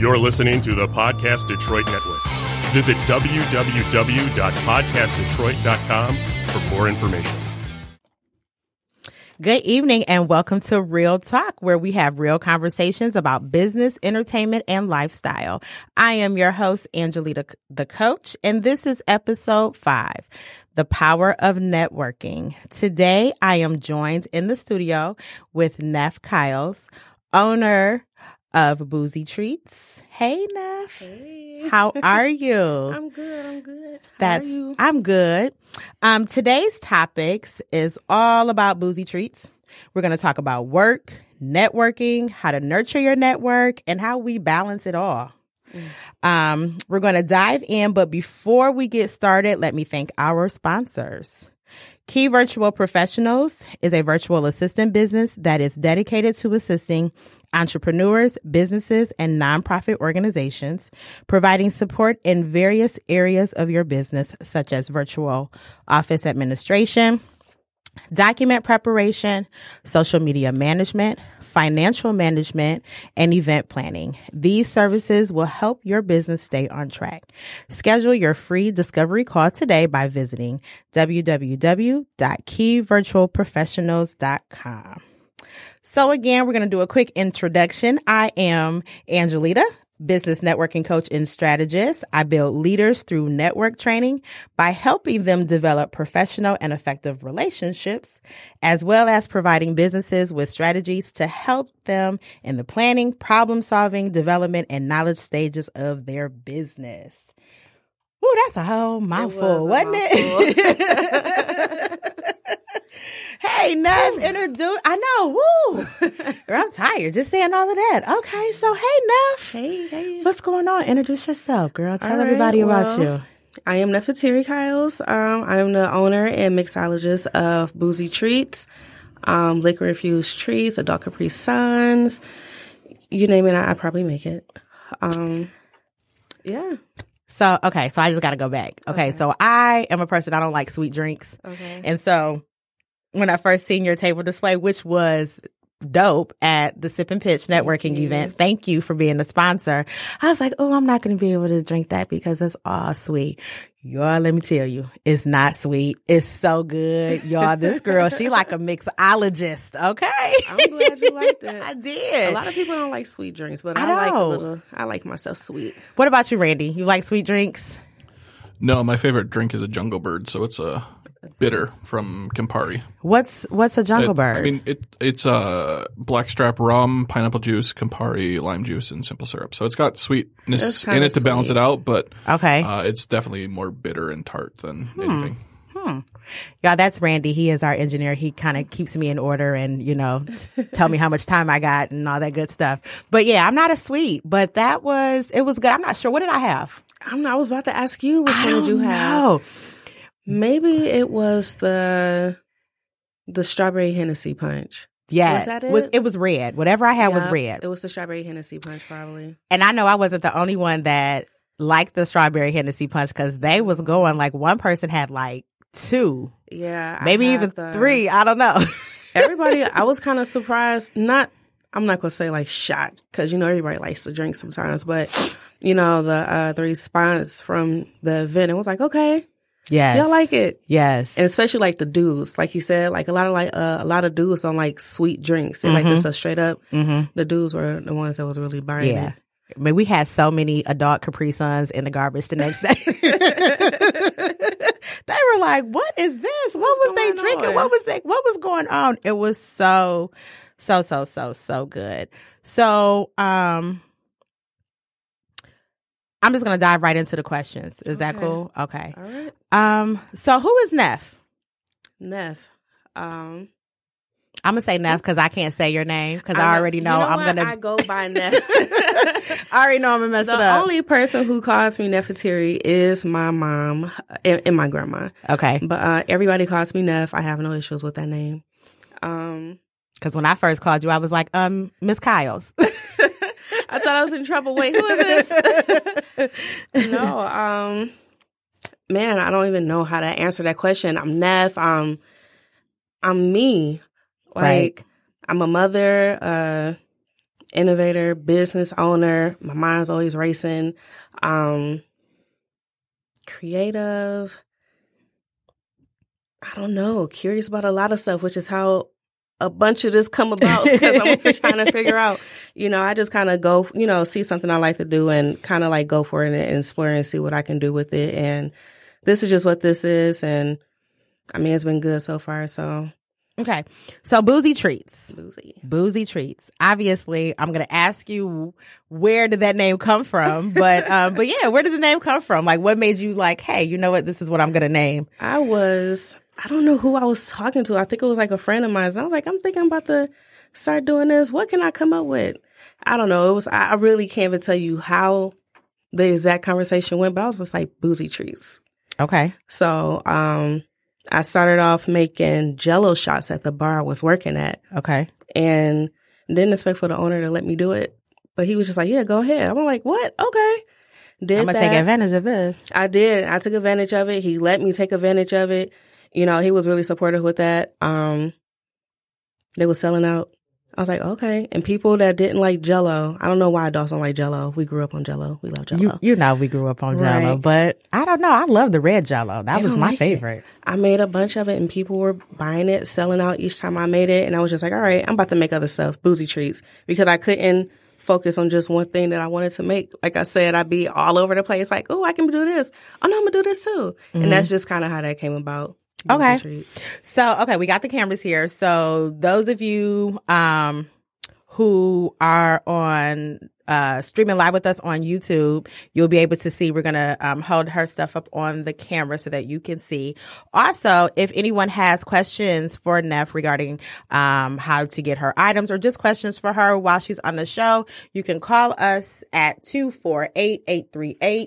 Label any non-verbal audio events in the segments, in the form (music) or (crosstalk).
You're listening to the Podcast Detroit Network. Visit www.podcastdetroit.com for more information. Good evening and welcome to Real Talk, where we have real conversations about business, entertainment, and lifestyle. I am your host, Angelita, the coach, and this is episode five, the power of networking. Today, I am joined in the studio with Neff Kyles, owner of Boozy Treats. Hey, Neff. Hey. How are (laughs) you? I'm good. I'm good. How That's are you? I'm good. Um, today's topics is all about boozy treats. We're going to talk about work, networking, how to nurture your network, and how we balance it all. Um, we're going to dive in, but before we get started, let me thank our sponsors. Key Virtual Professionals is a virtual assistant business that is dedicated to assisting entrepreneurs, businesses, and nonprofit organizations, providing support in various areas of your business, such as virtual office administration, document preparation, social media management, financial management, and event planning. These services will help your business stay on track. Schedule your free discovery call today by visiting www.keyvirtualprofessionals.com. So again, we're going to do a quick introduction. I am Angelita, business networking coach and strategist. I build leaders through network training by helping them develop professional and effective relationships, as well as providing businesses with strategies to help them in the planning, problem solving, development, and knowledge stages of their business. Ooh, that's a whole mouthful, was wasn't a it? (laughs) hey, Neff, introduce. I know. Woo. (laughs) Girl, I'm tired just saying all of that. Okay, so hey, Neff. Hey, hey. What's going on? Introduce yourself, girl. Tell All right, everybody about well, you. I am Nefertiri Kyles. Um, I am the owner and mixologist of Boozy Treats, um, liquor infused treats, adult Capri Suns. You name it, I, I probably make it. Um, yeah. So, okay, so I just got to go back. Okay, Okay. so I am a person I don't like sweet drinks. Okay. And so when I first seen your table display, which was dope at the Sip and Pitch networking you. event, thank you for being the sponsor. I was like, oh, I'm not going to be able to drink that because it's all sweet. Y'all, let me tell you, it's not sweet. It's so good. Y'all, this girl, she (laughs) like a mixologist, okay? I'm glad you liked it. (laughs) I did. A lot of people don't like sweet drinks, but I I, like a little. I like myself sweet. What about you, Randy? You like sweet drinks? No, my favorite drink is a Jungle Bird, so it's a bitter from Campari. What's what's a jungle It- bird? I mean, it it's uh, blackstrap rum, pineapple juice, Campari, lime juice, and simple syrup. So it's got sweetness kinda in it to balance it out, but okay. uh, it's definitely more bitter and tart than Hmm. anything. Y'all, that's Randy. He is our engineer. He kind of keeps me in order and, you know, t- tell me how much time I got and all that good stuff. But yeah, I'm not a sweet, but that was, it was good. I'm not sure. What did I have? I'm not, I was about to ask you which I one did you don't have. Maybe it was the the strawberry Hennessy punch. Yeah. Was that Was, it? it was red. Whatever I had was red. It was the strawberry Hennessy punch, probably. and I know I wasn't the only one that liked the strawberry Hennessy punch because they was going like one person had like two, Yeah, maybe even the- three. I don't know. (laughs) Everybody, I was kind of surprised. Not, I'm not gonna say like shocked because you know everybody likes to drink sometimes, but you know the uh the response from the event, it was like, okay, yes. y'all like it. Yes. And especially like the dudes, like you said, like a lot of like uh, a lot of dudes don't like sweet drinks. They like this uh, straight up. mm-hmm. The dudes were the ones that was really buying Yeah. it. I mean, we had so many adult Capri Suns in the garbage the next day. (laughs) they were like, "What is this? What What's was they drinking? on?" What was they? What was going on?" It was so, so, so, so, so good. So, um, I'm just gonna dive right into the questions. Is that cool? Okay. All right, Um, so who is Neff? Neff. Um, I'm gonna say Neff because I can't say your name because I, know- already know, you I'm what? gonna. I go by (laughs) Neff. I already know I'm gonna mess it up. the only person who calls me Nefertiri is my mom and, and my grandma. okay. But uh, everybody calls me Neff. I have no issues with that name. Um, Because when I first called you, I was like, um, Miss Kyles. (laughs) I thought I was in trouble. Wait, who is this? (laughs) no, um, man, I don't even know how to answer that question. I'm Neff. I'm, I'm me. Like Right. I'm a mother. Uh, innovator, business owner. My mind's always racing. Um, creative. I don't know. Curious about a lot of stuff, which is how a bunch of this come about (laughs) because I'm trying to figure out, you know, I just kind of go, you know, see something I like to do and kind of like go for it and explore and see what I can do with it. And this is just what this is. And I mean, it's been good so far. So Okay. So boozy treats. boozy. Boozy treats. Obviously, I'm going to ask you where did that name come from? But (laughs) um but yeah, where did the name come from? Like what made you like, "Hey, you know what? This is what I'm going to name." I was, I don't know who I was talking to. I think it was like a friend of mine. And I was like, I'm thinking I'm about to start doing this. What can I come up with? I don't know. It was, I really can't even tell you how the exact conversation went, but I was just like boozy treats. Okay. So, um, I started off making jello shots at the bar I was working at Okay. and didn't expect for the owner to let me do it. But he was just like, yeah, go ahead. I'm like, what? Okay. Did I'm to that. take advantage of this. I did. I took advantage of it. He let me take advantage of it. You know, he was really supportive with that. Um, they were selling out. I was like, okay. And people that didn't like Jello, I don't know why adults don't like Jello. We grew up on Jello. We love Jello. You you know we grew up on Jello, but I don't know. I love the red Jello. That They was my like it. favorite. I made a bunch of it, and people were buying it, selling out each time I made it. And I was just like, all right, I'm about to make other stuff, boozy treats, because I couldn't focus on just one thing that I wanted to make. Like I said, I'd be all over the place, like, oh, I can do this. Oh no, I'm gonna do this too. And that's just kind of how that came about. Okay. So, okay, we got the cameras here. So, those of you um who are on uh streaming live with us on YouTube, you'll be able to see we're going to um hold her stuff up on the camera so that you can see. Also, if anyone has questions for Neff regarding um how to get her items or just questions for her while she's on the show, you can call us at 248-838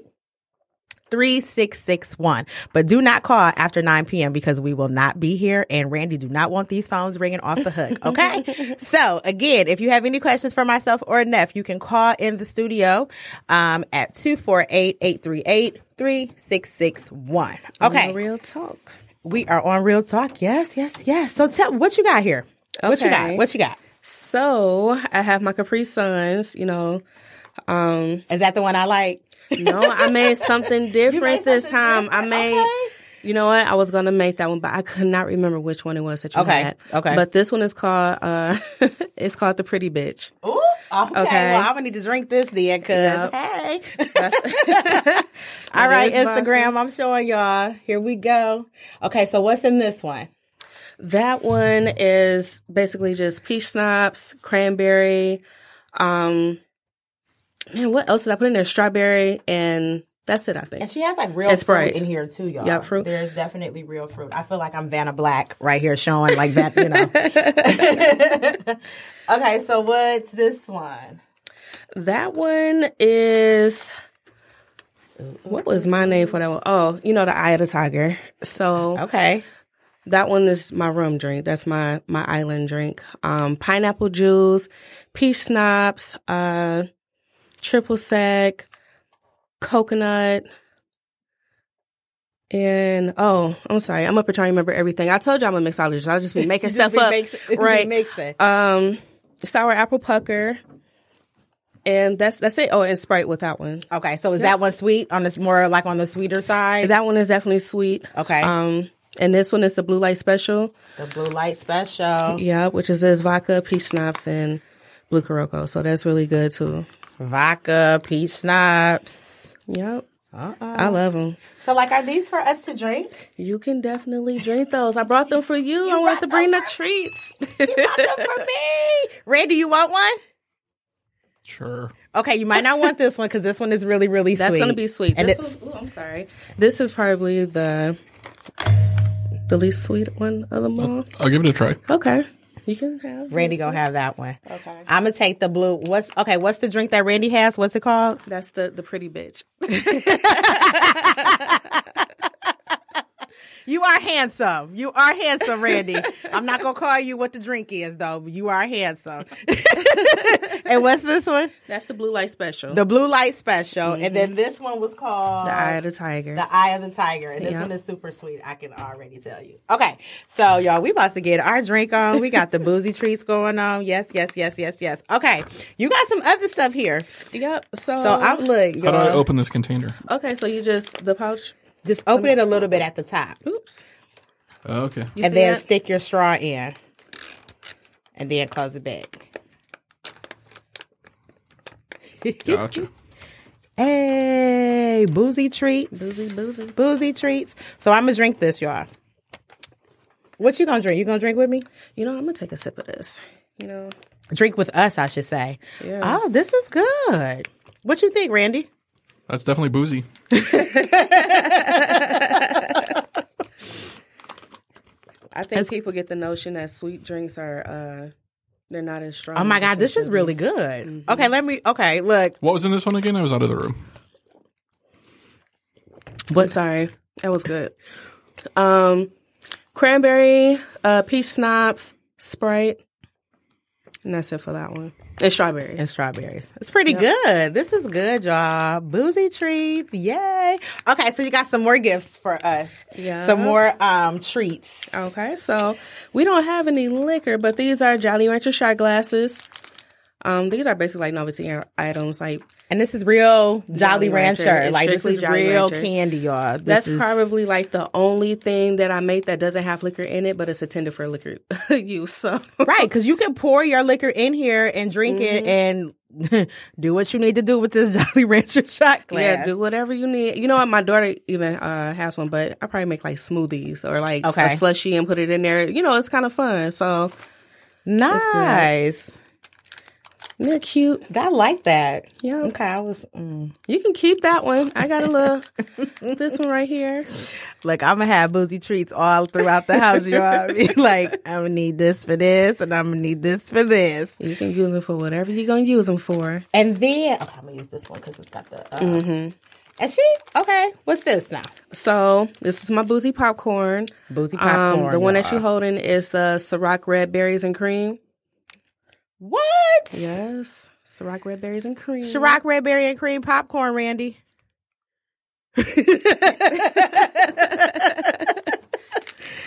3661. But do not call after 9 p.m. because we will not be here. And Randy do not want these phones ringing off the hook. Okay. (laughs) so again, if you have any questions for myself or Neff, you can call in the studio, um, at 248-838-3661. Okay. Real talk. We are on Real Talk. Yes, yes, yes. So tell what you got here. What you got? What you got? So I have my Capri Suns, you know. Um, Is that the one I like? no, I made (laughs) something different made this something time. I made, Okay. you know what? I was gonna make that one, but I could not remember which one it was that you Okay, had. okay. But this one is called, uh, (laughs) it's called the Pretty Bitch. Ooh, okay. Okay. Well, I'm gonna need to drink this then, cause Yep. hey. (laughs) All right. Instagram. I'm showing y'all. Here we go. Okay, so what's in this one? That one is basically just peach schnapps, cranberry, um, man, what else did I put in there? Strawberry, and that's it, I think. And she has like real fruit in here too, y'all. Yep, fruit. There's definitely real fruit. I feel like I'm Vanna Black right here showing like that, you know. (laughs) okay, so what's this one? That one is. What was my name for that one? Oh, you know the Eye of the Tiger. So Okay. that one is my rum drink. That's my my island drink. Um, pineapple juice, peach schnapps, uh, triple sec, coconut, and oh, I'm sorry, I'm up here trying to remember everything. I told you I'm a mixologist. I'll just be (laughs) making Just stuff be up, be right? mixing. Um, sour apple pucker, and that's that's it. Oh, and Sprite with that one. Okay, so is that one sweet on this more like on the sweeter side? That one is definitely sweet. Okay. Um, and this one is the blue light special. the blue light special. Yeah, which is this vodka, peach schnapps, and blue Curaçao. So that's really good too. Vodka, peach schnapps. Yep. Uh-uh. I love them. So like are these for us to drink? You can definitely drink those. I brought them for you. I want to bring them the treats. You brought them for (laughs) me. Randy, you want one? Sure. Okay, you might not want this one because this one is really, really That's sweet. That's gonna be sweet. And this it's one, ooh, I'm sorry. This is probably the the least sweet one of them all. I'll give it a try. Okay, you can have Randy gonna one. have that one. Okay. I'm gonna take the blue. What's okay? What's the drink that Randy has? What's it called? That's the the pretty bitch. (laughs) (laughs) You are handsome. You are handsome, Randy. I'm not gonna call you what the drink is though. But you are handsome. (laughs) and what's this one? That's the blue light special. The blue light special. And mm-hmm. then this one was called the eye of the tiger. The Eye of the Tiger. And this Yeah. one is super sweet. I can already tell you. Okay. So y'all, we about to get our drink on. We got the boozy treats going on. Yes, yes, yes, yes, yes. Okay. You got some other stuff here. yep. So, So I'm look, How do I y'all, open this container? okay. So you just the pouch. Just open it a little bit at the top. Oops. Oh, okay. You and then that? stick your straw in. And then close it back. Gotcha. (laughs) Hey, boozy treats. Boozy, boozy. Boozy treats. So I'm gonna drink this, y'all. What you gonna drink? You gonna drink with me? You know, I'm gonna take a sip of this. You know, Drink with us, I should say. Yeah. Oh, this is good. What you think, Randy? That's definitely boozy. (laughs) I think people get the notion that sweet drinks are uh they're not as strong. Oh my as God, they this is should really good. Mm-hmm. Okay, let me. Okay, look. What was in this one again? I was out of the room. I'm sorry, that was good. Um, cranberry, uh, peach schnapps, Sprite, and that's it for that one. And strawberries. And strawberries. It's pretty good. This is good, y'all. Boozy treats. Yay. Okay, so you got some more gifts for us. Yeah. Some more um treats. Okay, so we don't have any liquor, but these are Jolly Rancher shot glasses. Um, these are basically like novelty items. Like And this is real Jolly, Jolly Rancher. Rancher. Like this is Jolly real Rancher. candy, y'all. This that's is, probably like the only thing that I make that doesn't have liquor in it, but it's intended for liquor (laughs) use. So right because you can pour your liquor in here and drink it and (laughs) do what you need to do with this (laughs) Jolly Rancher shot glass. yeah, do whatever you need. You know what? My daughter even uh, has one, but I probably make like smoothies or like Okay. a slushy and put it in there. You know, it's kind of fun. So nice. They're cute. I like that. Yeah. Okay, I was. Mm. You can keep that one. I got a little this one right here. Like I'm gonna have boozy treats all throughout the house. You know what I mean? (laughs) Like I'm gonna need this for this, and I'm gonna need this for this. You can use them for whatever you're gonna use them for. And then okay, I'm gonna use this one because it's got the. Uh, Mm-hmm. And she okay? What's this now? So this is my boozy popcorn. Boozy popcorn. Um, the one that y'all. you're holding is the Ciroc red berries and cream. What? Yes, Ciroc red berries and cream. Ciroc red berry and cream popcorn, Randy.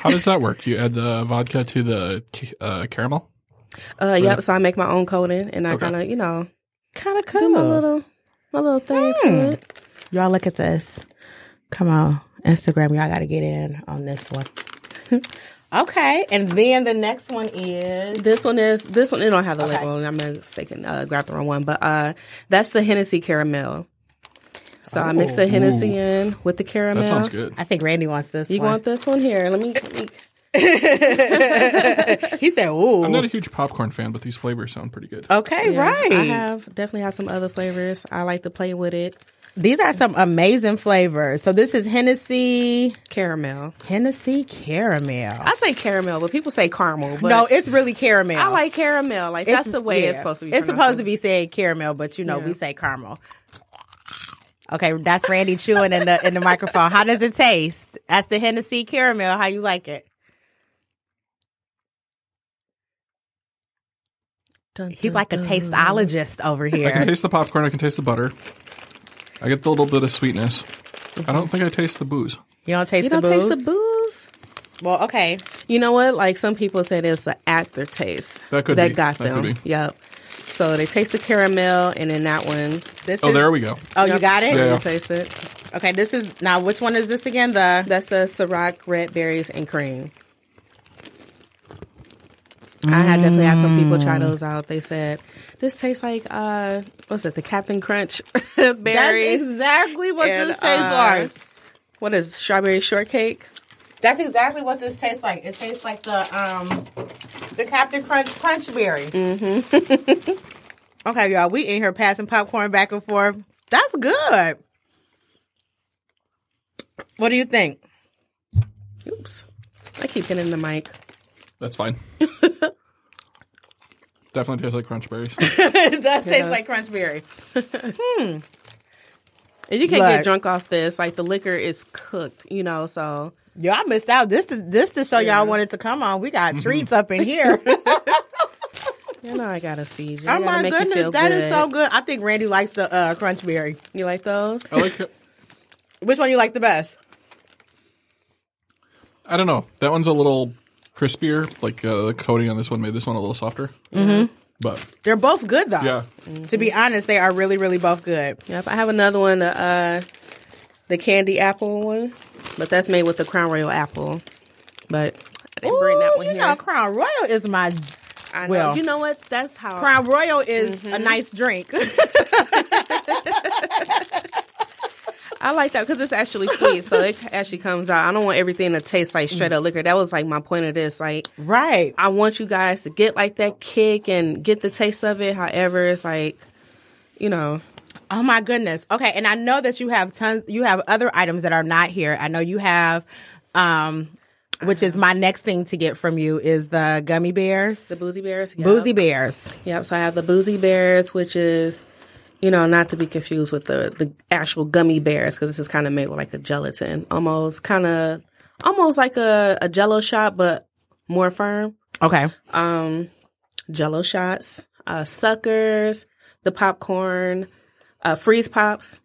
How does that work? You add the vodka to the uh, caramel? Uh, yep. So I make my own coating, and I Okay. kind of, you know, kind of do cool. my little, my little thing Hmm. to it. Y'all look at this. Come on, Instagram. Y'all got to get in on this one. (laughs) okay, and then the next one is This one is this one. It don't have the Okay. label, and I'm mistaken. Uh, grab the wrong one, but uh, that's the Hennessy caramel. So I mix the Hennessy in with the caramel. That sounds good. I think Randy wants this. You one. want this one here? Let me. Let me (laughs) He said, "Ooh, I'm not a huge popcorn fan, but these flavors sound pretty good. okay, Yeah, right." I have definitely had some other flavors. I like to play with it. These are some amazing flavors. So this is Hennessy, Caramel. Hennessy caramel. I say caramel, but people say caramel. But no, it's really caramel. I like caramel. Like It's- that's the way it's supposed to be. It's supposed to be said caramel, but you know Yeah. we say caramel. Okay, that's Randy chewing in the in the microphone. How does it taste? That's the Hennessy caramel. How you like it? Dun, He's dun, like a dun. tasteologist over here. I can taste the popcorn. I can taste the butter. I get the little bit of sweetness. I don't think I taste the booze. You don't taste You the don't booze. taste the booze. Well, okay. You know what? Like some people say it's an aftertaste That could that be. got That them. could be. Yep. So they taste the caramel, and then that one. This Oh, is, there we go. Oh, you got it. Yeah, You taste it. Okay, this is now. Which one is this again? The That's the Ciroc red berries and cream. I had definitely had some people Mm. try those out. They said this tastes like uh, what's it? The Captain Crunch berry? (laughs) that's exactly what And, this tastes uh, like. What is strawberry shortcake? That's exactly what this tastes like. It tastes like the um the Captain Crunch Crunch Berry. Mm-hmm. (laughs) okay, y'all, we in here passing popcorn back and forth. That's good. What do you think? Oops, I keep hitting the mic. That's fine. (laughs) Definitely tastes like crunch berries. (laughs) it does taste like Crunch Berry. Hmm. (laughs) And you can't Like- get drunk off this. Like the liquor is cooked, you know. So Y'all missed out. This is this to show y'all wanted to come on. We got treats up in here. You know I gotta feed you. I oh gotta my make you goodness, feel that is good. so good. I think Randy likes the uh, crunch berry. You like those? I like. Which one you like the best? I don't know. That one's a little crispier. Like uh, the coating on this one made this one a little softer. Mm-hmm. But They're both good though. yeah, To be honest, they are really, really both good. Yep. I have another one, uh, the candy apple one, but that's made with the Crown Royal apple. But I didn't bring that Ooh, one you here. know, Crown Royal is my I know. well. you know what? That's how Crown Royal is Mm-hmm. a nice drink. (laughs) I like that because it's actually sweet, so it (laughs) actually comes out. I don't want everything to taste like straight up liquor. That was like my point of this. Like, right. I want you guys to get like that kick and get the taste of it. However, it's like, you know, Oh my goodness. Okay, and I know that you have tons. You have other items that are not here. I know you have, um, which is my next thing to get from you is the gummy bears, the boozy bears. Yep. boozy bears. Yep. So I have the boozy bears, which is, you know, not to be confused with the the actual gummy bears because this is kind of made with like a gelatin, almost kind of, almost like a a Jello shot, but more firm. Okay. Um, Jello shots, uh, suckers, the popcorn, uh, freeze pops.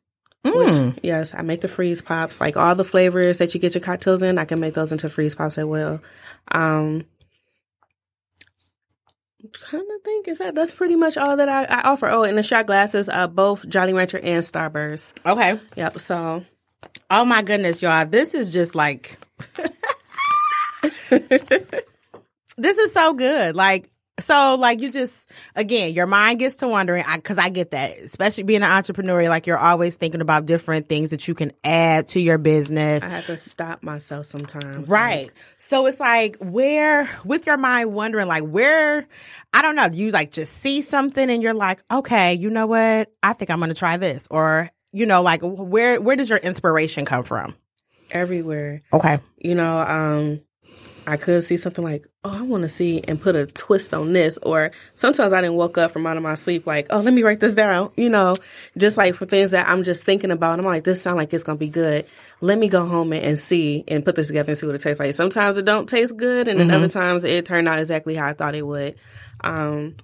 Mm. Which, yes, I make the freeze pops. Like all the flavors that you get your cocktails in, I can make those into freeze pops as well. Um, kind of think is that that's pretty much all that I, I offer. Oh, and the shot glasses, uh, both Jolly Rancher and Starburst. Okay. Yep. So Oh my goodness, y'all. This is just like (laughs) (laughs) This is so good. Like so like you just again, your mind gets to wondering I, cuz I get that. Especially being an entrepreneur, like you're always thinking about different things that you can add to your business. I have to stop myself sometimes. Right. Like, So it's like where with your mind wondering like where I don't know, you like just see something and you're like, "Okay, you know what? I think I'm going to try this." Or you know, like where where does your inspiration come from? everywhere. Okay. you know, um, I could see something like, oh, I want to see and put a twist on this. Or sometimes I didn't woke up from out of my sleep like, oh, let me write this down. You know, just like for things that I'm just thinking about. I'm like, this sound like it's gonna be good. Let me go home and, and see and put this together and see what it tastes like. Sometimes it don't taste good, and then other times it turned out exactly how I thought it would. Um,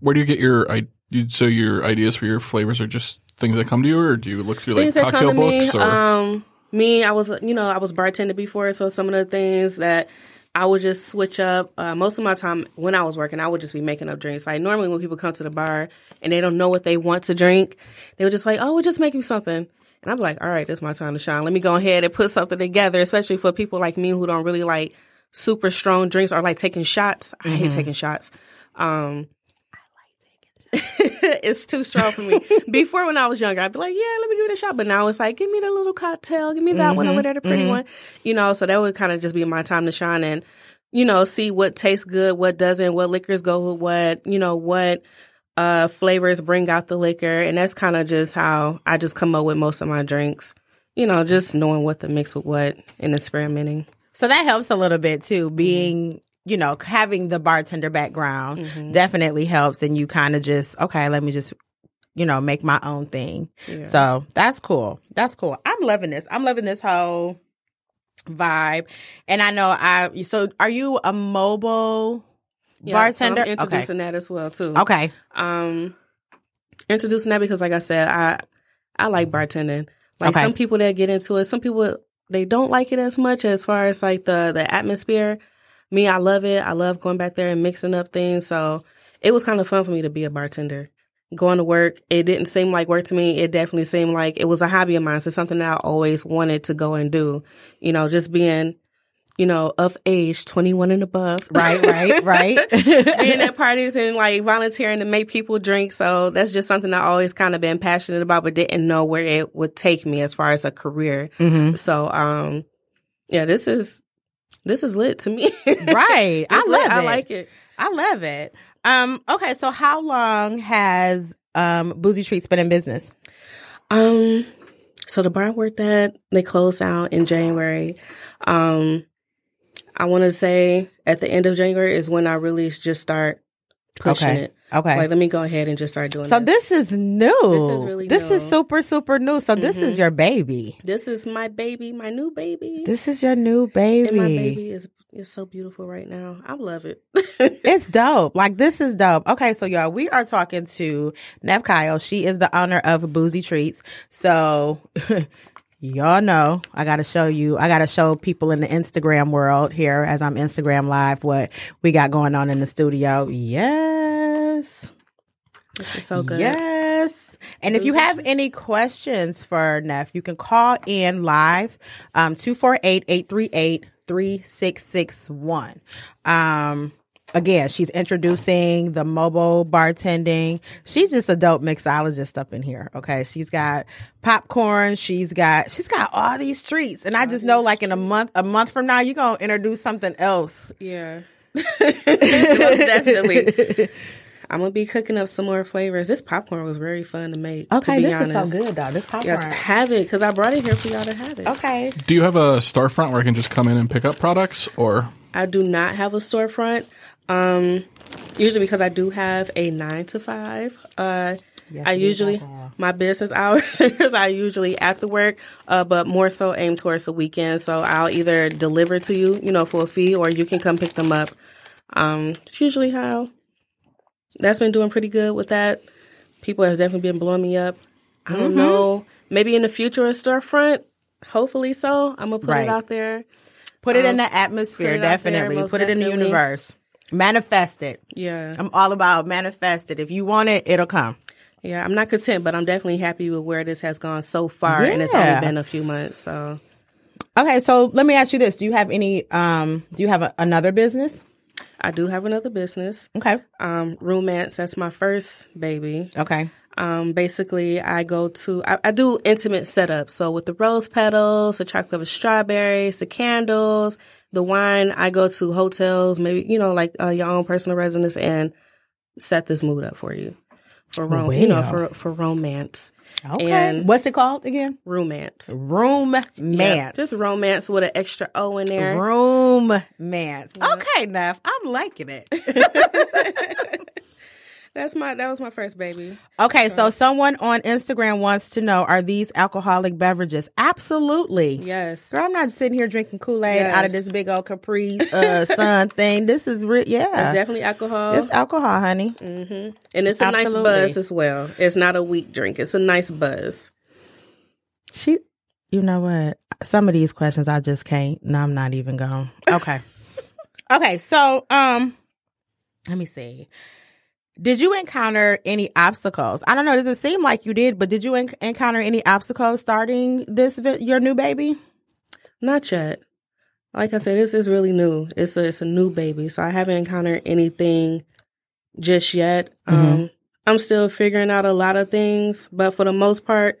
where do you get your I? You, so your ideas for your flavors are just things that come to you, or do you look through like cocktail to me. books? or Um, me, I was, you know, I was bartending before, so some of the things that I would just switch up. Uh, most of my time when I was working, I would just be making up drinks. Like normally when people come to the bar and they don't know what they want to drink, they would just like, oh, we'll just make you something. And I'm like, all right, it's my time to shine. Let me go ahead and put something together, especially for people like me who don't really like super strong drinks or like taking shots. I hate taking shots. Um, (laughs) it's too strong for me. (laughs) Before when I was younger, I'd be like, yeah, let me give it a shot. But now it's like, give me the little cocktail, give me that one over mm-hmm. there, the pretty mm-hmm. one. You know, so that would kind of just be my time to shine and, you know, see what tastes good, what doesn't, what liquors go with what, you know, what uh flavors bring out the liquor. And that's kind of just how I just come up with most of my drinks. You know, just knowing what to mix with what and experimenting. So that helps a little bit too. Mm-hmm. Being, you know, having the bartender background definitely helps. And you kind of just, okay, let me just, you know, make my own thing. So that's cool. That's cool. I'm loving this. I'm loving this whole vibe. And I know I, so are you a mobile Yeah, so I'm bartender? introducing that as well too. okay. Okay. um introducing that because like I said, I I like bartending. Like Okay. some people that get into it, some people they don't like it as much as far as like the the atmosphere. Me, I love it. I love going back there and mixing up things. So it was kind of fun for me to be a bartender. Going to work, it didn't seem like work to me. It definitely seemed like it was a hobby of mine. So something that I always wanted to go and do. You know, just being, you know, of age, 21 and above. Right, right, right. (laughs) (laughs) being at parties and like volunteering to make people drink. So that's just something I always kind of been passionate about, but didn't know where it would take me as far as a career. Mhm. So, um, yeah, this is, this is lit to me. (laughs) Right. I love lit. it. I like it. I love it. Um, okay, so how long has um Boozy Treats been in business? Um, so the bar I worked at, they closed out in January. Um, I want to say at the end of January is when I really just start pushing Okay. it. Okay. Like, let me go ahead and just start doing so this. this is new. This is really This is new. Mm-hmm. super super new. So this is your baby. This is my baby, my new baby. This is your new baby. and my baby is is so beautiful right now. I love it. (laughs) It's dope. Like this is dope. Okay, so y'all, we are talking to Neff Kyle. She is the owner of Boozy Treats. So (laughs) y'all know I gotta show you. I gotta show people in the Instagram world here as I'm Instagram live what we got going on in the studio. Yes. this is so good. Yes. And if you have any questions for Neff, you can call in live, um, 248-838-3661. Um, again, she's introducing the mobile bartending. She's just a dope mixologist up in here. Okay. She's got popcorn. She's got, she's got all these treats. And I just know like in a month, a month from now, you're going to introduce something else. Yeah. (laughs) Definitely. (laughs) I'm gonna be cooking up some more flavors. This popcorn was very fun to make. to Okay. be This honest. is so good though. This popcorn. Yes, have it because I brought it here for y'all to have it. Okay. Do you have a storefront where I can just come in and pick up products, or I do not have a storefront. Um, usually because I do have a nine to five. Uh, Yes, I usually my business (laughs) hours is I usually after work, uh, but more so aim towards the weekend. So I'll either deliver to you, you know, for a fee, or you can come pick them up. Um, it's usually how that's been doing pretty good with that. People have definitely been blowing me up. I Mm-hmm. don't know. Maybe in the future a storefront. Hopefully so. I'm gonna put Right. it out there. Put it in the atmosphere, put it out there, definitely. put it in the universe. Manifest it. Yeah. I'm all about manifest it. If you want it, it'll come. Yeah, I'm not content, but I'm definitely happy with where this has gone so far, and it's only been a few months. So Okay, so let me ask you this: Do you have any? Um, do you have a, another business? I do have another business, Okay. um, Romance. That's my first baby. Okay. Um, basically, I go to I, I do intimate setups. So with the rose petals, the chocolate covered strawberries, the candles, the wine, I go to hotels, maybe you know like uh, your own personal residence, and set this mood up for you for rom- you know for for romance, Okay. And- What's it called again? romance. Room Yeah, Mance. just romance with an extra O in there. Room Mance. Okay, Neff, I'm liking it. (laughs) That's my that was my first baby. Okay, so someone on Instagram wants to know: Are these alcoholic beverages? Absolutely. Yes. Girl, I'm not sitting here drinking Kool Aid out of this big old Capri uh, (laughs) Sun thing. This is real. Yeah, it's definitely alcohol. it's alcohol, honey. and it's a Absolutely. nice buzz as well. It's not a weak drink. It's a nice buzz. She, you know what? Some of these questions I just can't. No, I'm not even going. Okay. (laughs) okay. So, um, let me see. Did you encounter any obstacles? I don't know. Does it seem like you did? But did you en- encounter any obstacles starting this vi- your new baby? Not yet. Like I said, this is really new. It's a it's a new baby, so I haven't encountered anything just yet. Um, I'm still figuring out a lot of things, but for the most part,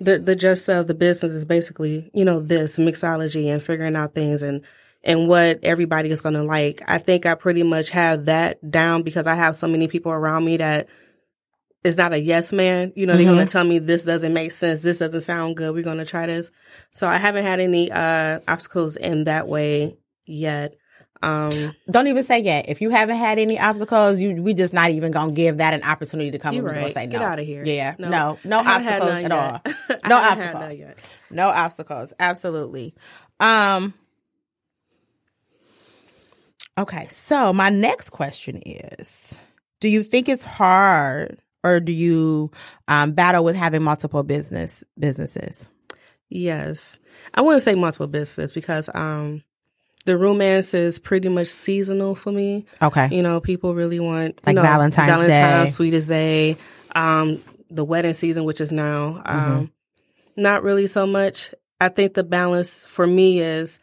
the the gist of the business is basically you know this mixology and figuring out things and and what everybody is going to like. I think I pretty much have that down because I have so many people around me that is not a yes man. You know, they're going to tell me this doesn't make sense. This doesn't sound good. We're going to try this. So I haven't had any uh obstacles in that way yet. Um, Don't even say yet. If you haven't had any obstacles, you we just not even gonna give that an opportunity to come. You're right. say no. Get outta here. Yeah, no, No. no, I haven't had obstacles at yet. all. (laughs) No obstacles. No obstacles. Absolutely. Um. Okay, so my next question is: Do you think it's hard, or do you um, battle with having multiple business businesses? Yes. I want to say multiple businesses because um the romance is pretty much seasonal for me. Okay, You know, people really want you Like know, Valentine's Valentine's, Day. Sweet as Day, um, the wedding season, which is now. Um, not really so much. I think the balance for me is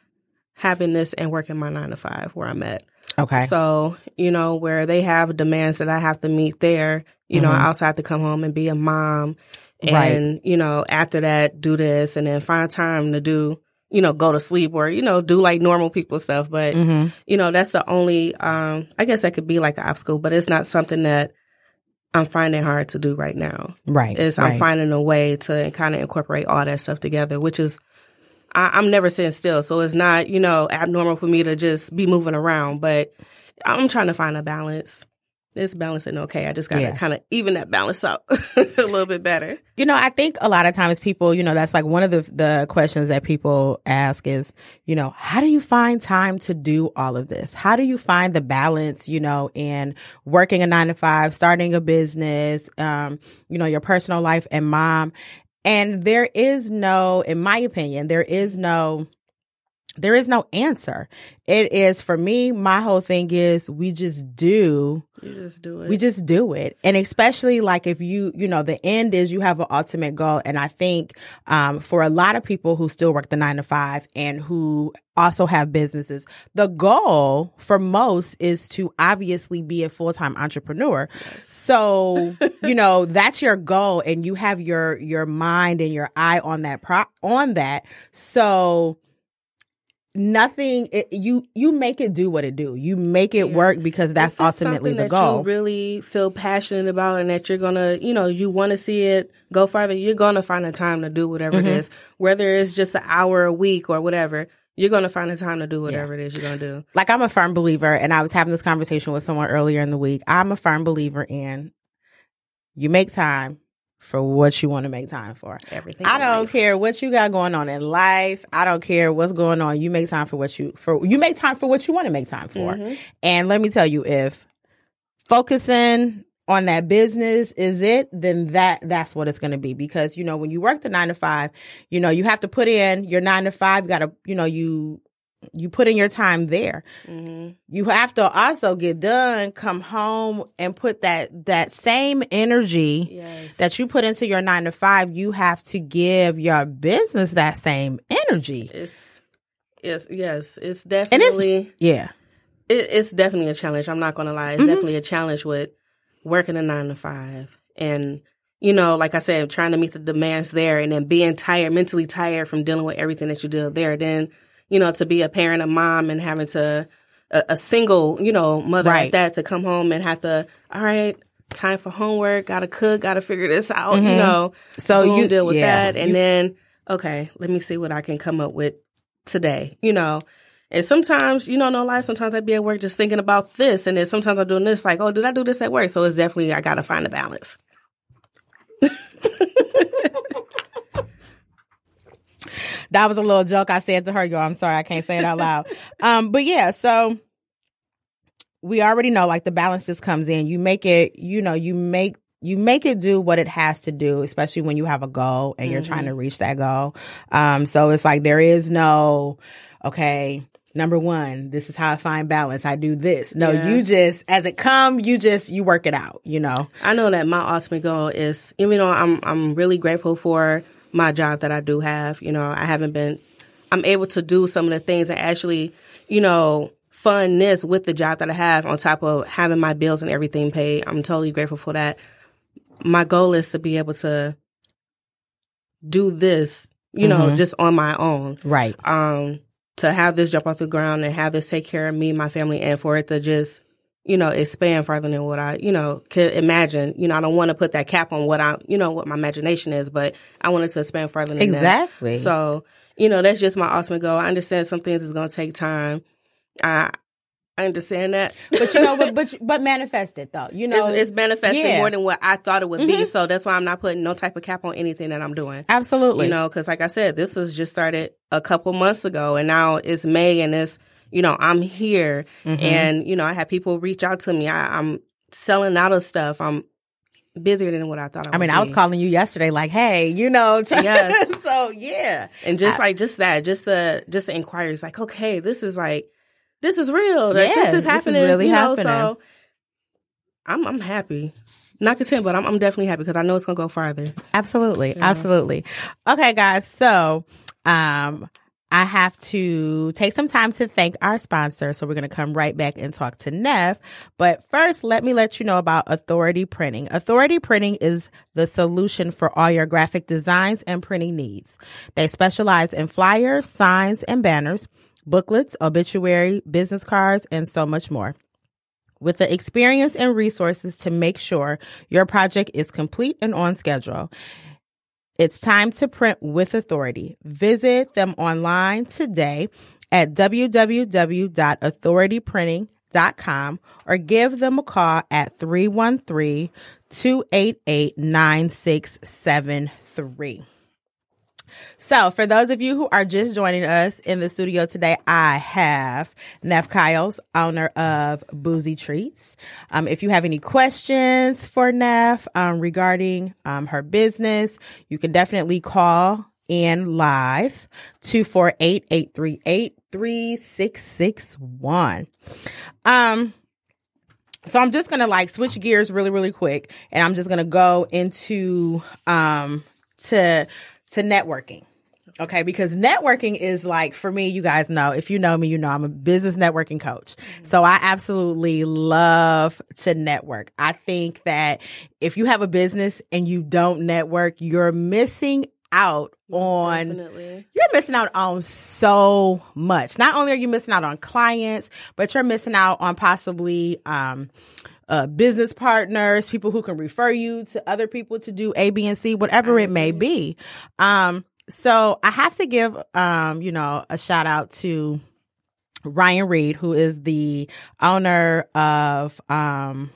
having this and working my nine to five where I'm at. okay, So, you know, where they have demands that I have to meet there, you know, I also have to come home and be a mom and, Right. you know, after that, do this and then find time to do, you know, go to sleep or, you know, do like normal people stuff. But, hmm you know, that's the only, um, I guess that could be like an obstacle, but it's not something that I'm finding hard to do right now. right. Is right. I'm finding a way to kind of incorporate all that stuff together, which is, I, I'm never sitting still. So it's not, you know, abnormal for me to just be moving around, but I'm trying to find a balance. it's balancing okay. I just gotta Yeah. kind of even that balance out (laughs) a little bit better. You know, I think a lot of times people, you know, that's like one of the the questions that people ask is, you know, how do you find time to do all of this? How do you find the balance, you know, in working a 9 to 5, starting a business, um, you know, your personal life and mom? And there is no in my opinion, there is no there is no answer. It is for me, my whole thing is we just do You just do it. we just do it. And especially like if you, you know, the end is you have an ultimate goal. And I think, um, for a lot of people who still work the nine to five and who also have businesses, the goal for most is to obviously be a full-time entrepreneur. So, (laughs) you know, that's your goal and you have your, your mind and your eye on that pro, on that. So, nothing it, you you make it do what it do you make it Yeah. work because that's ultimately the that goal You really feel passionate about, and that you're gonna, you know, you want to see it go farther. You're gonna find a time to do whatever Mm-hmm. it is, whether it's just an hour a week or whatever. You're gonna find a time to do whatever it is you're gonna do. like I'm a firm believer, and I was having this conversation with someone earlier in the week. I'm a firm believer in you make time for what you want to make time for. Everything. I don't life. care what you got going on in life. I don't care what's going on. You make time for what you for you make time for what you want to make time for. Mhm. And let me tell you, if focusing on that business is it, then that that's what it's going to be. Because you know, when you work the nine to five, you know you have to put in your nine to five. You got to, you know, you you put in your time there. Mhm. You have to also get done, come home, and put that that same energy Yes. that you put into your nine to five. You have to give your business that same energy. it's yes yes it's And it's definitely yeah, it, it's definitely a challenge. I'm not gonna lie. It's Mhm. definitely a challenge with working a nine to five and you know, like I said, trying to meet the demands there and then being tired, mentally tired from dealing with everything that you deal there. Then, you know, to be a parent, a mom and having to a, a single, you know, mother Right. like that to come home and have to, all right, time for homework, gotta cook, gotta figure this out, you Mhm. know. So boom, you- deal with yeah, that. And you- then, okay, let me see what I can come up with today, you know. And sometimes, you know, no lie, sometimes I'd be at work just thinking about this. And then sometimes I'm doing this, like, oh, did I do this at work? So it's definitely, I got to find a balance. (laughs) that was a little joke I said to her. Yo, I'm sorry, I can't say it out loud. (laughs) um, but yeah, so we already know like the balance just comes in. You make it, you know, you make you make it do what it has to do, especially when you have a goal and you're trying to reach that goal. Um, so it's like there is no, okay, number one, this is how I find balance. I do this. No, Yeah. you just as it come, you just you work it out. You know. I know that my ultimate goal is, even though I'm, I'm really grateful for my job that I do have, you know, I haven't been, I'm able to do some of the things and actually, you know, fund this with the job that I have on top of having my bills and everything paid. I'm totally grateful for that. My goal is to be able to do this, you know, just on my own Right. um to have this jump off the ground and have this take care of me, my family, and for it to just, you know, expand further than what I, you know, could imagine. You know, I don't want to put that cap on what I, you know, what my imagination is, but I wanted to expand further than Exactly. that. Exactly. So, you know, that's just my ultimate goal. I understand some things is going to take time. I, I understand that. But you know, but (laughs) but, but manifest it though. You know, it's, it's manifesting yeah. more than what I thought it would be. Mm-hmm. So that's why I'm not putting no type of cap on anything that I'm doing. absolutely. You know, because like I said, this was just started a couple months ago, and now it's May, and it's you know I'm here, Mm-hmm. and you know I have people reach out to me. I, I'm selling out of stuff. I'm busier than what I thought. I, I mean, I was be. calling you yesterday, like, hey, you know, (laughs) Yes. so yeah, and just like just that, just the just the inquiries, like okay, this is like this is real. Like, Yeah, this this is is happening. really you know, happening. So I'm I'm happy. Not content, but I'm, I'm definitely happy because I know it's gonna go farther. absolutely, absolutely. Okay, guys, so um. I have to take some time to thank our sponsor. So we're going to come right back and talk to Neff. But first, let me let you know about Authority Printing. Authority Printing is the solution for all your graphic designs and printing needs. They specialize in flyers, signs, and banners, booklets, obituary, business cards, and so much more. with the experience and resources to make sure your project is complete and on schedule. It's time to print with authority. Visit them online today at www.authorityprinting.com com or give them a call at 313 288 9673. So, for those of you who are just joining us in the studio today, I have Neff Kyles, owner of Boozy Treats. Um, if you have any questions for Neff um, regarding um, her business, you can definitely call in live 248 838 3661. Um, so I'm just gonna like switch gears really, really quick, and I'm just gonna go into um to to networking. Okay, because networking is like for me, you guys know, if you know me, you know I'm a business networking coach. So I absolutely love to network. I think that if you have a business and you don't network, you're missing out on Definitely. you're missing out on so much. Not only are you missing out on clients, but you're missing out on possibly um uh, business partners, people who can refer you to other people to do A, B, and C, whatever it may be. Um, so I have to give, um, you know, a shout out to Ryan Reed, who is the owner of, um,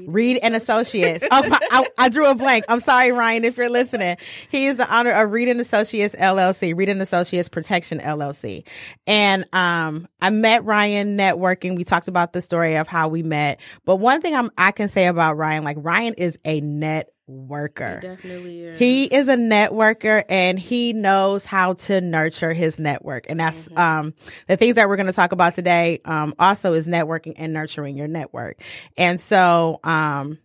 Reed and Associates. oh, I, I, drew a blank. I'm sorry, Ryan, if you're listening. He is the owner of Reed and Associates LLC, Reed and Associates Protection LLC. And um, I met Ryan networking. We talked about the story of how we met. But one thing I'm, I can say about Ryan, like Ryan is a net worker. Definitely is. He is a networker and he knows how to nurture his network. And that's Mm-hmm. um the things that we're going to talk about today um also is networking and nurturing your network. And so um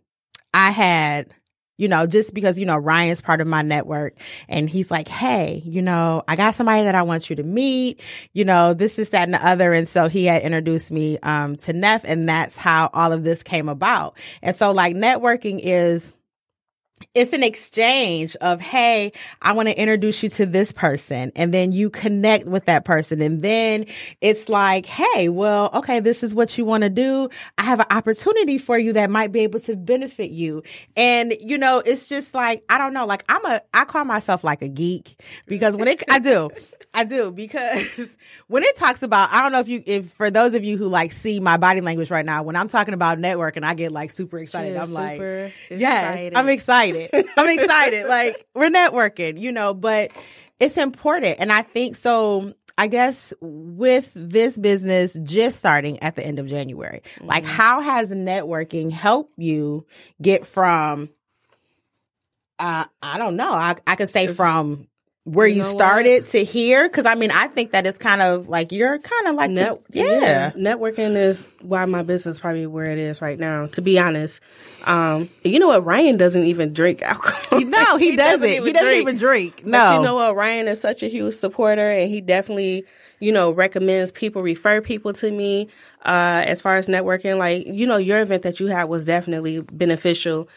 I had you know, just because, you know, Ryan's part of my network and he's like, Hey, you know, I got somebody that I want you to meet, you know, this is that and the other. And so he had introduced me, um, to Neff and that's how all of this came about. And so like networking is, it's an exchange of, Hey, I want to introduce you to this person. And then you connect with that person. And then it's like, Hey, well, okay, this is what you want to do. I have an opportunity for you that might be able to benefit you. And, you know, it's just like, I don't know, like I'm a, I call myself like a geek because when it, I do, (laughs) I do because when it talks about, I don't know if you, if for those of you who like see my body language right now, when I'm talking about networking, I get like super excited. I'm is like, super yes, excited. I'm excited. I'm excited. like we're networking, you know, but it's important. And I think so. I guess with this business just starting at the end of January, like Mm-hmm. how has networking helped you get from, uh, I don't know, I, I could say from where You you, know what? started to here. Cause I mean, I think that it's kind of like, you're kind of like, the- Net- yeah. Networking is why my business is probably where it is right now, to be honest. Um, you know what? Ryan doesn't even drink (laughs) alcohol. No, he, doesn't. he doesn't drink. even drink. No. But you know what? Ryan is such a huge supporter and he definitely, you know, recommends people refer people to me, uh, as far as networking. Like, you know, your event that you had was definitely beneficial.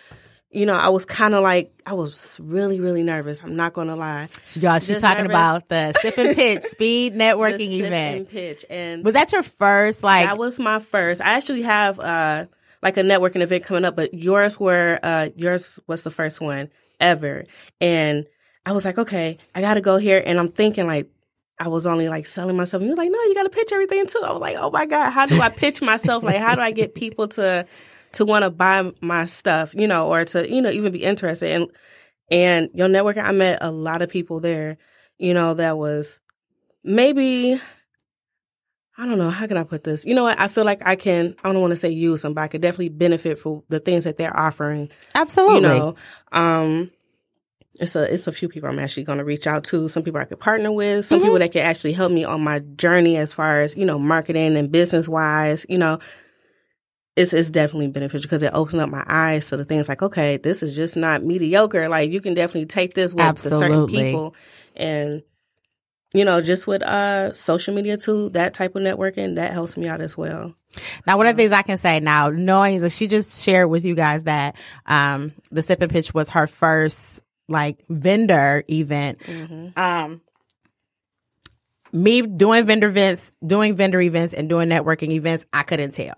You know, I was kind of like, I was really, really nervous. I'm not going to lie. Y'all, she's Just talking nervous. about the sip and pitch (laughs) speed networking The sip event. and pitch. And Was that your first like that was my first. I actually have, uh, like a networking event coming up, but yours were, uh, yours was the first one ever. And I was like, okay, I got to go here. And I'm thinking like, I was only like selling myself. And you were like, no, you got to pitch everything too. I was like, oh my God, how do I pitch myself? Like, how do I get people to, to want to buy my stuff, you know, or to, you know, even be interested? And, and your networking, I met a lot of people there, you know, that was maybe, I don't know, how can I put this? You know what? I feel like I can, I don't want to say use them, but I could definitely benefit for the things that they're offering absolutely? you know um it's a it's a few people i'm actually going to reach out to some people i could partner with some people that can actually help me on my journey as far as you know marketing and business wise you know it's it's definitely beneficial because it opens up my eyes to the things like okay this is just not mediocre like you can definitely take this with certain people and you know just with uh social media too that type of networking that helps me out as well Now, one of the things I can say now, knowing that she just shared with you guys that um the sip and pitch was her first like vendor event. Um me doing vendor events, doing vendor events and doing networking events, I couldn't tell.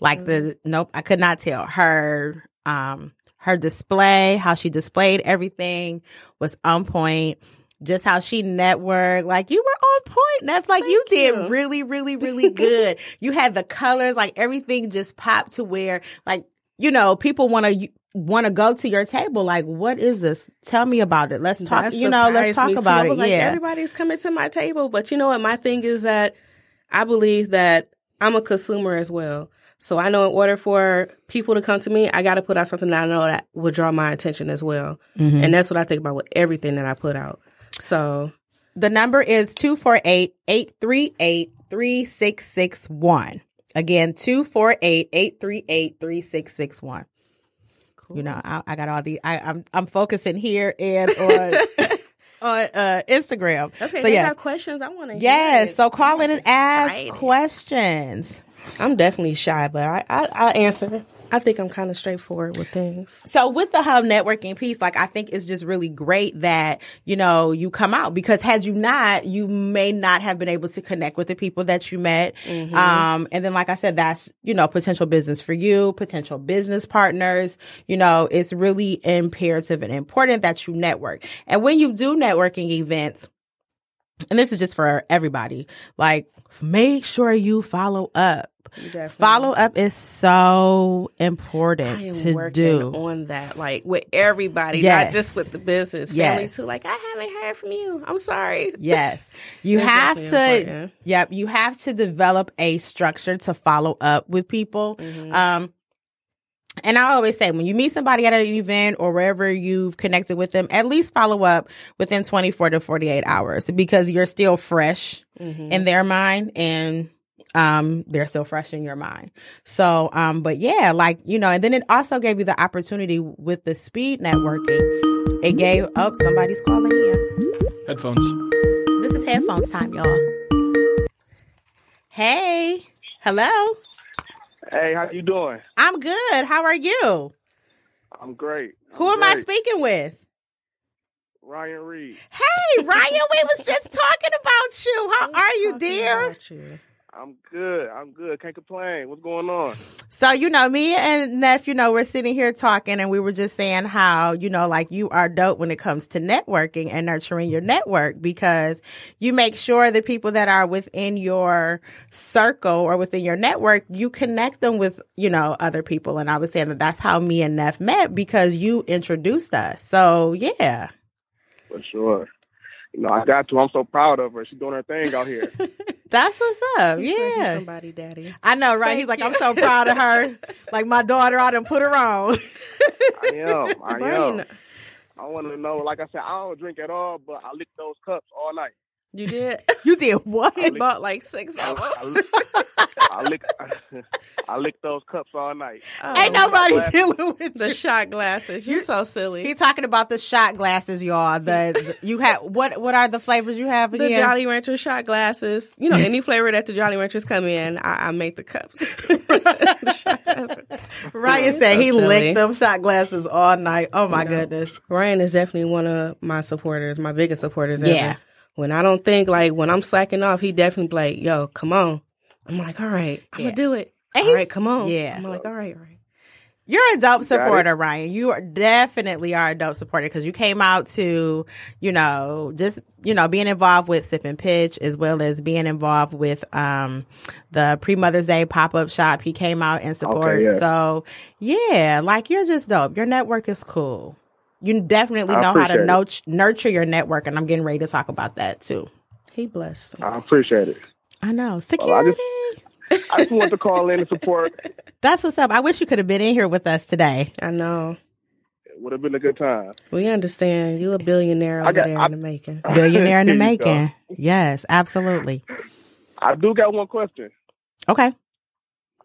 Like the nope, I could not tell. Her um her display, how she displayed everything was on point. just how she networked. Like you were on point, Neff. Like you did you. really, really, really (laughs) good. you had the colors, like everything just popped to where, like, you know, people want to want to go to your table. Like, what is this? Tell me about it. Let's talk. That you know, let's talk about it. like, yeah. everybody's coming to my table, but you know what? My thing is that I believe that I'm a consumer as well. So I know in order for people to come to me, I got to put out something that I know that will draw my attention as well. Mm-hmm. And that's what I think about with everything that I put out. So The number is 248 838 3661. Again, 248 838 3661. You know, I, I got all the, I, I'm, I'm focusing here and on, (laughs) on uh, Instagram. okay, so, got questions. I want to. Yes. So call in and ask questions. I'm definitely shy, but I I, I answer. I think I'm kind of straightforward with things. So with the hub networking piece, like I think it's just really great that, you know, you come out because had you not, you may not have been able to connect with the people that you met. Um, and then like I said, that's, you know, potential business for you, potential business partners. You know, it's really imperative and important that you network. And when you do networking events, and this is just for everybody, like make sure you follow up. Definitely. Follow up is so I important am to working do. on that, like with everybody, Yes. not just with the business, family Yes. too. Like I haven't heard from you. I'm sorry. Yes. (laughs) You have to important. Yep, you have to develop a structure to follow up with people. Mm-hmm. Um and I always say when you meet somebody at an event or wherever you've connected with them, at least follow up within 24 to 48 hours because you're still fresh Mm-hmm. in their mind and um they're still fresh in your mind. So um but yeah, like you know, and then it also gave you the opportunity with the speed networking. It gave oh somebody's calling in. Headphones. This is headphones time, y'all. Hey, hello. Hey, how you doing? I'm good. How are you? I'm great. Who I'm am I speaking with? Ryan Reed. Hey, Ryan, we was just talking about you. How are you, dear? about you. I'm good. I'm good. Can't complain. What's going on? So, you know, me and Neff, you know, we're sitting here talking and we were just saying how, you know, like you are dope when it comes to networking and nurturing your network because you make sure the people that are within your circle or within your network, you connect them with, you know, other people. And I was saying that that's how me and Neff met because you introduced us. So, yeah. For sure. You know, I got to. I'm so proud of her. She's doing her thing out here. (laughs) That's what's up. He's like, "You yeah. somebody, daddy. I know, right? He's like, I'm so proud of her. (laughs) Like my daughter, I done put her on. I am. I Brian, am. I want to know. Like I said, I don't drink at all, but I lick those cups all night. you did. (laughs) you did what? He bought like six of them. I lick, I lick, (laughs) I lick those cups all night. Oh. Ain't nobody Glasses. dealing with the you. shot glasses. You so silly. He talking about the shot glasses, y'all. The, (laughs) the- you have what? What are the flavors you have again? the again? Jolly Rancher shot glasses. You know, (laughs) any flavor that the Jolly Ranchers come in, I, I make the cups. The shot glasses. Ryan So said he silly. licked them shot glasses all night. Oh my know. goodness. Ryan is definitely one of my supporters, my biggest supporters ever. Yeah. When I don't think like when I'm slacking off, he definitely be like, "Yo, come on." I'm like, "All right, I'm Yeah. gonna do it." And all he's- right, come on. yeah. I'm like, "All right, all right." You're a dope it. supporter, Ryan. You are definitely are a dope supporter because you came out to, you know, just you know being involved with Sip and Pitch as well as being involved with um the pre Mother's Day pop up shop. He came out and support. yeah. So yeah, like you're just dope. Your network is cool. You definitely know how to appreciate it. nurture, nurture your network, and I'm getting ready to talk about that too. He blessed. me. I appreciate it. I know Well, I security. just- I just want to call in and support. (laughs) That's what's up. I wish you could have been in here with us today. I know. It would have been a good time. We understand. You a billionaire I over got- there I- in the making. (laughs) Billionaire in the There go. making. Yes, absolutely. I do got one question. Okay.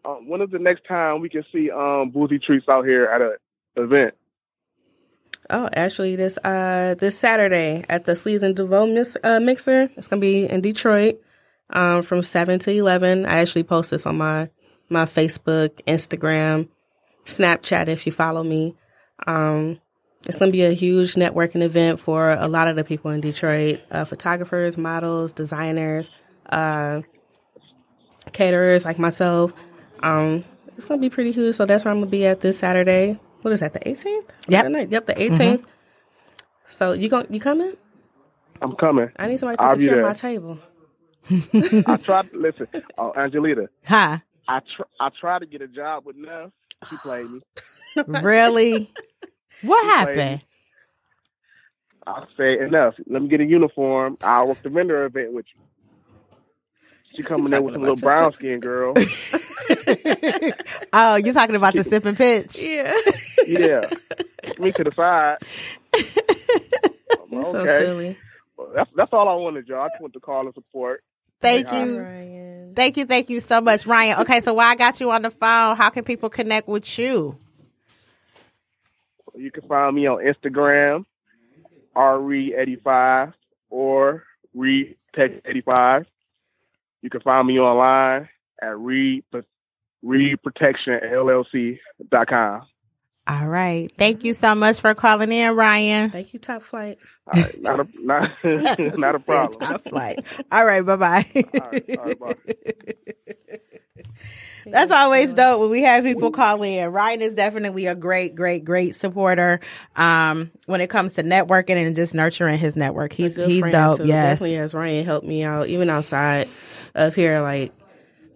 Um, when is the next time we can see um boozy treats out here at a event? Oh, actually, this uh this Saturday at the Sleaze and DeVoe mix, uh, mixer. It's gonna be in Detroit, um, from seven to eleven. I actually post this on my my Facebook, Instagram, Snapchat. If you follow me, um, it's gonna be a huge networking event for a lot of the people in Detroit: uh, photographers, models, designers, uh, caterers like myself. Um, it's gonna be pretty huge. So that's where I'm gonna be at this Saturday. What is that? The 18th? Yep. Yep. The 18th. So you going you coming? I'm coming. I need somebody to I'll secure my table. I tried. To, Listen, oh, Angelita. Hi. I tr- I tried to get a job with Neff. She played me. (laughs) Really? what She happened? me. I say enough. Let me get a uniform. I'll work the vendor event with you. She coming there with talking some little about brown skin girl. (laughs) oh, you're talking about the sip and pitch. Yeah. yeah, (laughs) me to the side. You're so Okay. silly. Well, That's that's all I wanted, y'all. I just want to call and support. Thank you. Ryan. Thank you. Thank you so much, Ryan. Okay, so while I got you on the phone, how can people connect with you? You can find me on Instagram, re85 or retext85. You can find me online at re reprotectionllc.com. All right. Thank you so much for calling in, Ryan. Thank you, Top Flight. All right, not a not, (laughs) not a (laughs) problem. Top flight. All right. Bye bye. All right, all right, bye. That's always dope when we have people call in. Ryan is definitely a great, great, great supporter um, when it comes to networking and just nurturing his network. He's he's dope. too. Yes. Definitely has Ryan helped me out, even outside of here, like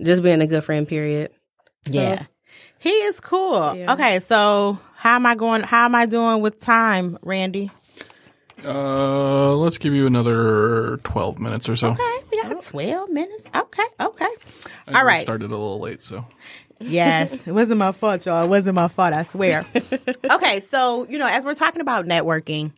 just being a good friend, period. So, Yeah. He is cool. Yeah. Okay, so how am I going how am I doing with time, Randy? Uh, let's give you another 12 minutes or so. Okay, we got 12 minutes. Okay, okay. I All right. started a little late, so. Yes, (laughs) it wasn't my fault, y'all. It wasn't my fault, I swear. (laughs) okay, so, you know, as we're talking about networking,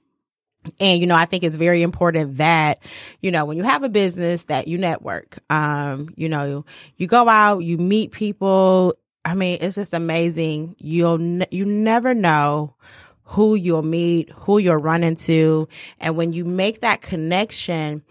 and you know, I think it's very important that you know when you have a business that you network. Um, you know, you go out, you meet people. I mean, it's just amazing. You'll ne- you never know who you'll meet, who you'll run into, and when you make that connection,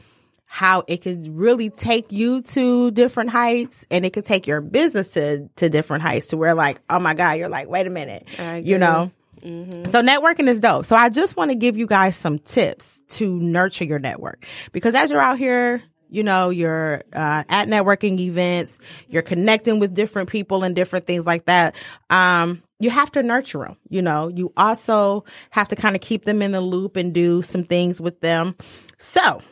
how it could really take you to different heights, and it could take your business to to different heights. To where like, oh my god, you're like, wait a minute, you know. Mm-hmm. So networking is dope. So I just want to give you guys some tips to nurture your network because as you're out here, you know, you're uh, at networking events, you're connecting with different people and different things like that. Um, you have to nurture them. You know, you also have to kind of keep them in the loop and do some things with them. So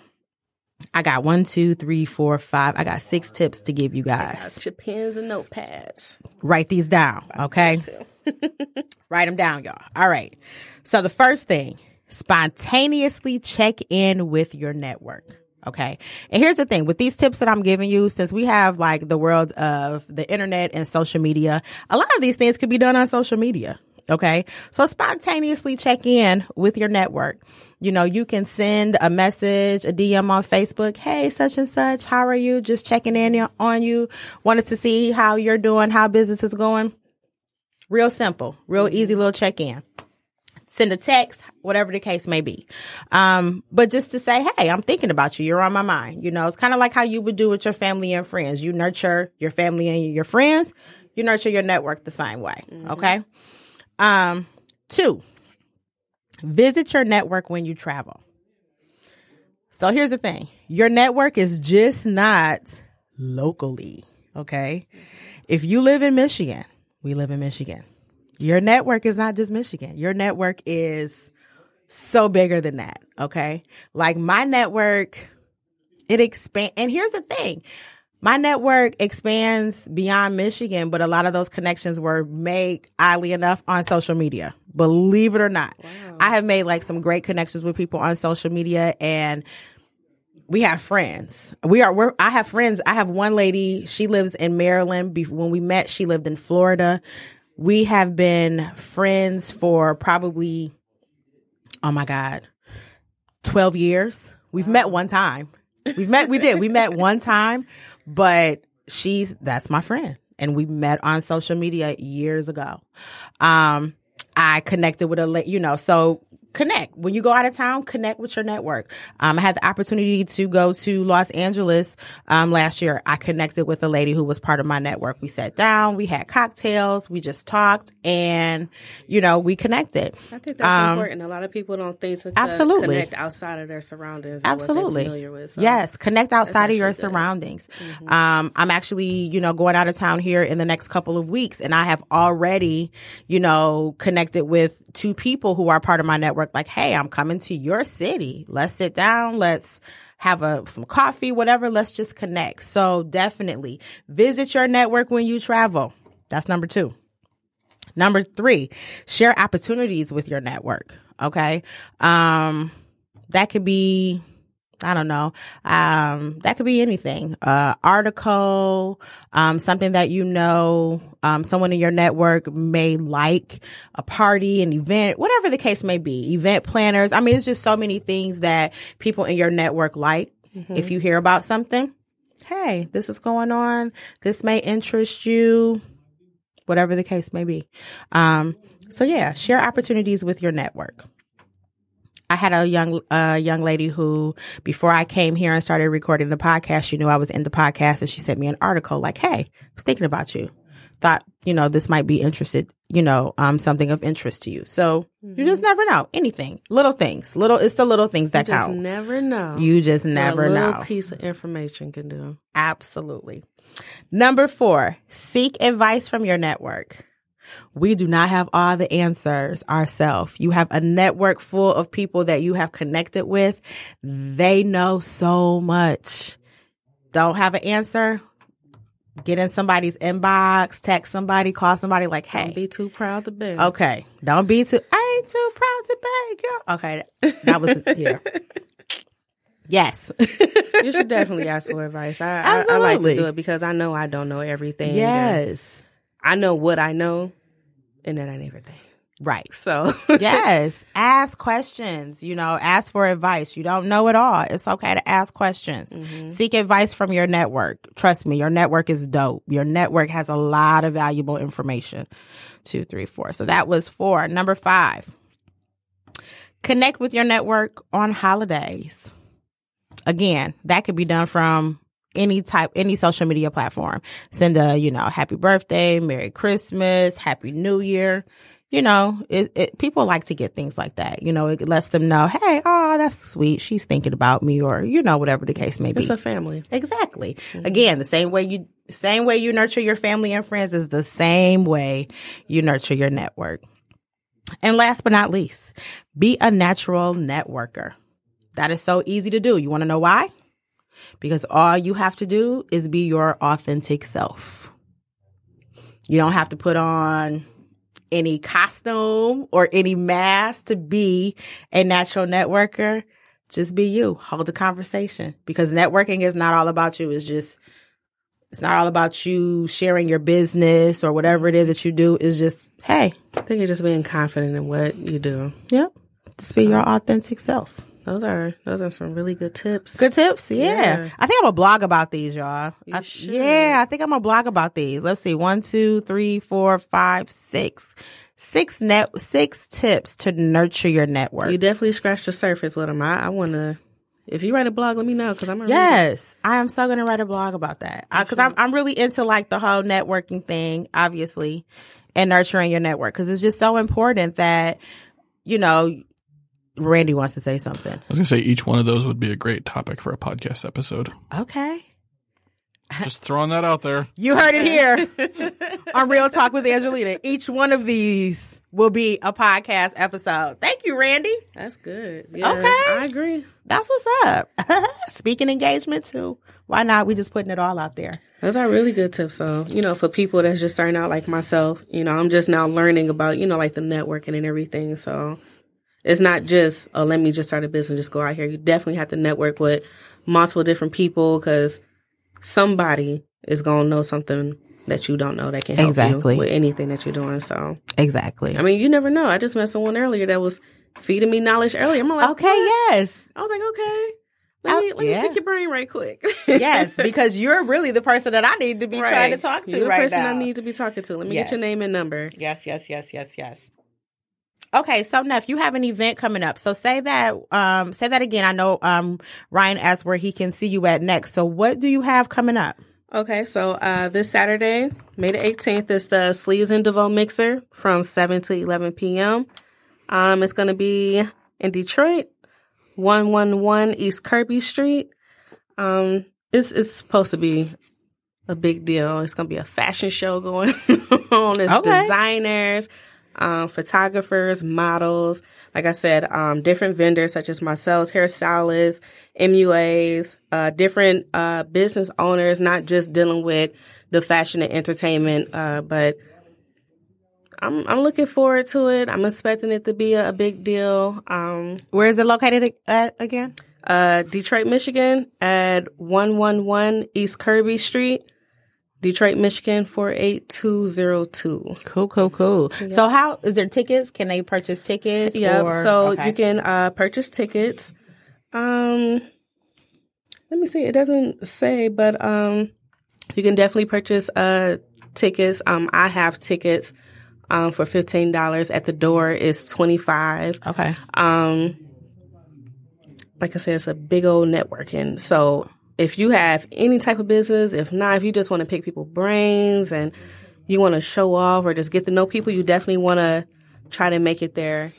I got one, two, three, four, five. I got six tips to give you guys. Got your pens and notepads. Write these down, okay? (laughs) Write them down, y'all. All right. So the first thing, spontaneously check in with your network. Okay. And here's the thing with these tips that I'm giving you, since we have like the world of the internet and social media, a lot of these things could be done on social media. Okay. So spontaneously check in with your network. You know, you can send a message, a DM on Facebook. Hey, such and such. How are you? Just checking in on you. Wanted to see how you're doing, how business is going. Real simple, real easy mm-hmm. little check in. Send a text, whatever the case may be. Um, but just to say, hey, I'm thinking about you. You're on my mind. You know, it's kind of like how you would do with your family and friends. You nurture your family and your friends. You nurture your network the same way. Okay. Um, two, visit your network when you travel. So here's the thing your network is just not locally. Okay. If you live in Michigan, we live in Michigan. Your network is not just Michigan. Your network is so bigger than that. Okay. Like my network, it expand. And here's the thing. My network expands beyond Michigan, but a lot of those connections were made, oddly enough, on social media. Believe it or not. I have made like some great connections with people on social media and we have friends. We are. We're. I have friends. I have one lady. She lives in Maryland. When we met, she lived in Florida. We have been friends for probably, oh my god, twelve years. We've met one time. We've met. We did. We met (laughs) one time, but she's that's my friend, and we met on social media years ago. Um, I connected with a, you know, so connect when you go out of town connect with your network um, i had the opportunity to go to los angeles um, last year i connected with a lady who was part of my network we sat down we had cocktails we just talked and you know we connected I think that's Um, important. A lot of people don't think to Absolutely. connect outside of their surroundings. Absolutely. familiar with. So yes, connect outside of your good. surroundings. Um, I'm actually, you know, going out of town here in the next couple of weeks, and I have already, you know, connected with two people who are part of my network network like, hey, I'm coming to your city. Let's sit down. Let's have a some coffee, whatever. Let's just connect. So definitely visit your network when you travel. That's number two. Number three, share opportunities with your network. Okay. Um, that could be, I don't know. Um, that could be anything. Uh, article, um, something that you know, um, someone in your network may like, a party, an event, whatever the case may be. Event planners. I mean, it's just so many things that people in your network like. If you hear about something, hey, this is going on. This may interest you whatever the case may be. Um, so yeah, share opportunities with your network. I had a young uh, young lady who, before I came here and started recording the podcast, she knew I was in the podcast, and she sent me an article like, "Hey, I was thinking about you. Thought you know this might be interested. You know, um, something of interest to you. So you just never know. Anything, little things, little. It's the little things that You just count. never know. you just never a little know. piece of information can do. Absolutely. Number four, seek advice from your network. We do not have all the answers ourselves. You have a network full of people that you have connected with. They know so much. Don't have an answer? Get in somebody's inbox, text somebody, call somebody like, hey, Don't be too proud to beg. okay, don't be too, I ain't too proud to beg, girl. Okay, that was, yeah. (laughs) Yes. You should definitely ask for advice. I, I, I like to do it because I know I don't know everything. yes. I know what I know, and that ain't everything. Right. So (laughs) yes. Ask questions, you know, ask for advice. You don't know it all. It's okay to ask questions. Mm-hmm. Seek advice from your network. Trust me, your network is dope. Your network has a lot of valuable information. Two, three, four. So that was four. Number five. Connect with your network on holidays. Again, that could be done from any type, any social media platform. Send a, you know, happy birthday, Merry Christmas, Happy New Year you know, it, it, people like to get things like that. You know, it lets them know, hey, oh, that's sweet. She's thinking about me, or you know, whatever the case may be. it's a family. exactly. Mm-hmm. Again, the same way you, same way you nurture your family and friends is the same way you nurture your network. And last but not least, be a natural networker. That is so easy to do. You want to know why? Because all you have to do is be your authentic self. You don't have to put on any costume or any mask to be a natural networker. Just be you. Hold a conversation because networking is not all about you. It's just, it's not all about you sharing your business or whatever it is that you do. It's just, hey, I think it's just being confident in what you do. yep, just be your authentic self. Those are those are some really good tips. Good tips. Yeah. Yeah. I think I'm gonna blog about these, y'all. I- yeah, I think I'm gonna blog about these. Let's see. One, two, three, four, five, six. Six net six tips to nurture your network. You definitely scratched the surface with them. I, I want to. If you write a blog, let me know because I'm gonna read it. Yes, I am so gonna write a blog about that because I'm I'm really into like the whole networking thing, obviously, and nurturing your network because it's just so important that you know. Randy wants to say something. I was gonna say each one of those would be a great topic for a podcast episode. Okay, Just throwing that out there. you heard it here (laughs) on Real Talk with Angelita. Each one of these will be a podcast episode. Thank you, Randy. That's good. Yeah, Okay. I agree. That's what's up. (laughs) Speaking engagement too. Why not? We just putting it all out there. Those are really good tips. So, you know, for people that's just starting out like myself, you know, I'm just now learning about, you know, like the networking and everything. So it's not just, oh, let me just start a business, just go out here. You definitely have to network with multiple different people because somebody is going to know something that you don't know that can help Exactly. you with anything that you're doing. So, Exactly. I mean, you never know. I just met someone earlier that was feeding me knowledge earlier. I'm like, okay. what? Yes. I was like, okay. Let Oh, me, let yeah. me pick your brain right quick. yes, (laughs) because you're really the person that I need to be trying to talk to You're the right person now. I need to be talking to. Let me Yes. get your name and number. Yes, yes, yes, yes, yes. Okay, so Neff, you have an event coming up. So say that, um, say that again. I know, um, Ryan asked where he can see you at next. So what do you have coming up? Okay, so uh, this Saturday, May the 18th, is the Sleeves and DeVoe Mixer from 7 to 11 p.m. Um, it's going to be in Detroit, 111 East Kirby Street. Um, it's, it's supposed to be a big deal. It's going to be a fashion show going (laughs) on. It's Okay. designers, um, photographers, models. Like I said, um, different vendors such as myself, hairstylists, MUAs, uh, different uh, business owners, not just dealing with the fashion and entertainment, uh, but I'm I'm looking forward to it. I'm expecting it to be a, a big deal. Um, Where is it located at again? uh, Detroit, Michigan, at 111 East Kirby Street, Detroit, Michigan, 48202. Cool, cool, cool. So how is there tickets? Can they purchase tickets? Yep. or- so okay. you can uh, purchase tickets. Um, let me see. It doesn't say, but um, you can definitely purchase uh tickets. Um, I have tickets um for fifteen dollars. At the door is twenty five. Okay. Um, like I said, it's a big old networking. So if you have any type of business, if not, if you just want to pick people brains and you want to show off or just get to know people, you definitely want to try to make it there.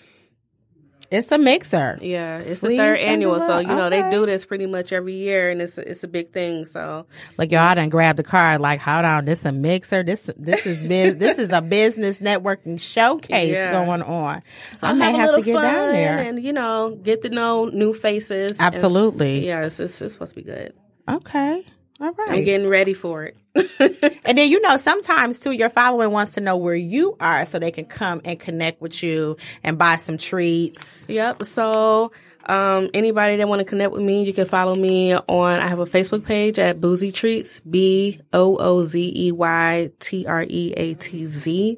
It's a mixer. Yeah, it's Sleeves the third and annual, so you know okay. they do this pretty much every year, and it's it's a big thing. So Like y'all done grabbed the card. Like, hold on, this a mixer. This this is biz, (laughs) this is a business networking showcase Yeah. going on. so I may have have to get down there. and you know get to know new faces. And- Absolutely. yeah, it's, it's, it's supposed to be good. Okay. All right. I'm getting ready for it. (laughs) And then you know, sometimes too, your following wants to know where you are so they can come and connect with you and buy some treats. Yep. So, um, anybody that want to connect with me, you can follow me on. I have a Facebook page at Boozy Treats, B O O Z E Y T R E A T Z,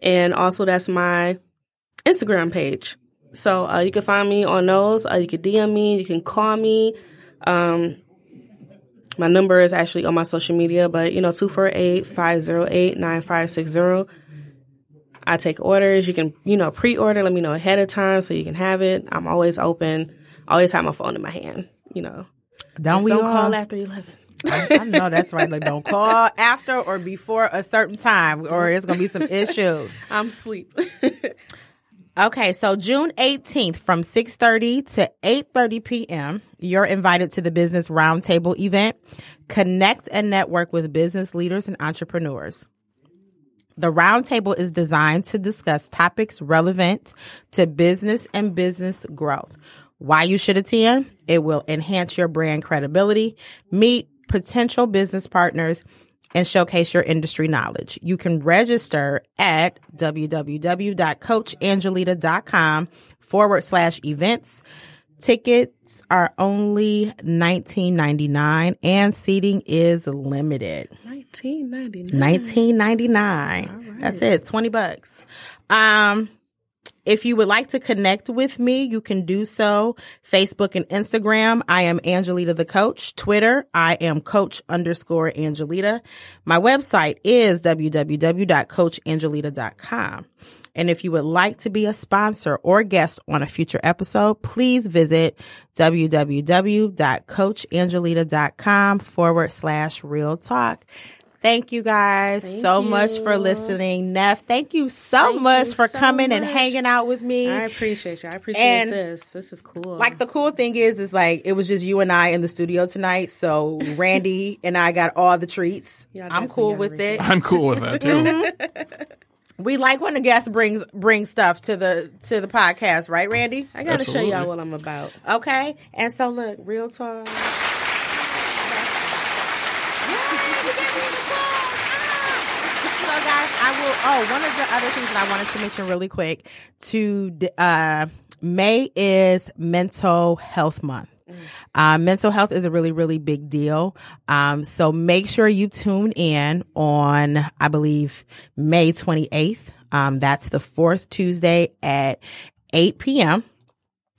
and also that's my Instagram page. So uh, you can find me on those. Uh, you can DM me. You can call me. Um, my number is actually on my social media, but you know, 248-508-9560. I take orders. You can, you know, pre-order. Let me know ahead of time so you can have it. I'm always open. I always have my phone in my hand. You know, Don't Just we don't all? call after eleven. I, I know that's right. Like, don't call after or before a certain time, or it's gonna be some issues. (laughs) I'm asleep. (laughs) Okay, so June 18th from 6:30 to 8:30 p.m., you're invited to the Business Roundtable event. Connect and network with business leaders and entrepreneurs. The roundtable is designed to discuss topics relevant to business and business growth. Why you should attend? It will enhance your brand credibility, meet potential business partners, and showcase your industry knowledge. You can register at www.coachangelita.com forward slash events. Tickets are only $19.99 and seating is limited. 1999. Nineteen ninety nine. That's it. Twenty bucks. Um, if you would like to connect with me, you can do so. Facebook and Instagram. I am Angelita the Coach. Twitter. I am Coach underscore Angelita. My website is www.coachangelita.com. And if you would like to be a sponsor or guest on a future episode, please visit www.coachangelita.com forward slash real talk. Thank you guys so much for listening. Neff, thank you so Thank much you for so coming and hanging out with me. I appreciate you. I appreciate And, this. This is cool. Like the cool thing is, is like it was just you and I in the studio tonight. So (laughs) Randy and I got all the treats. Y'all I'm cool with everything. it. I'm cool with that too. Mm-hmm. We like when the guest brings brings stuff to the to the podcast, right, Randy? I gotta show y'all what I'm about. Okay. And so look, real talk. So guys, I will. Oh, one of the other things that I wanted to mention really quick to uh, May is Mental Health Month. Uh, mental health is a really, really big deal. Um, so make sure you tune in on, I believe, May 28th. Um, that's the fourth Tuesday at 8 p.m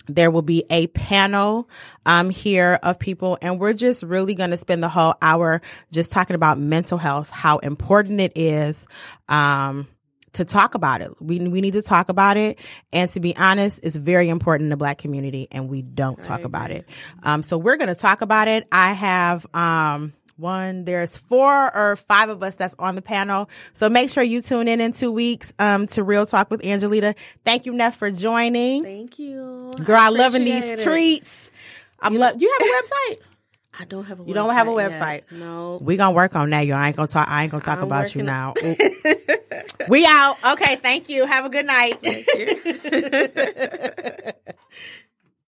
there will be a panel um here of people and we're just really going to spend the whole hour just talking about mental health how important it is um to talk about it. We we need to talk about it and to be honest it's very important in the black community and we don't talk about it. Um so we're going to talk about it. I have um one there's four or five of us that's on the panel so make sure you tune in in two weeks um to real talk with angelita thank you neff for joining Thank you. Girl, I'm loving these it. treats. I'm love. Do you have a website? (laughs) I don't have a. You don't have a yet. website. No. we gonna work on that, yo. I ain't gonna talk. I ain't gonna talk I'm about you now. (laughs) we out. Okay, thank you. Have a good night. Thank you. (laughs)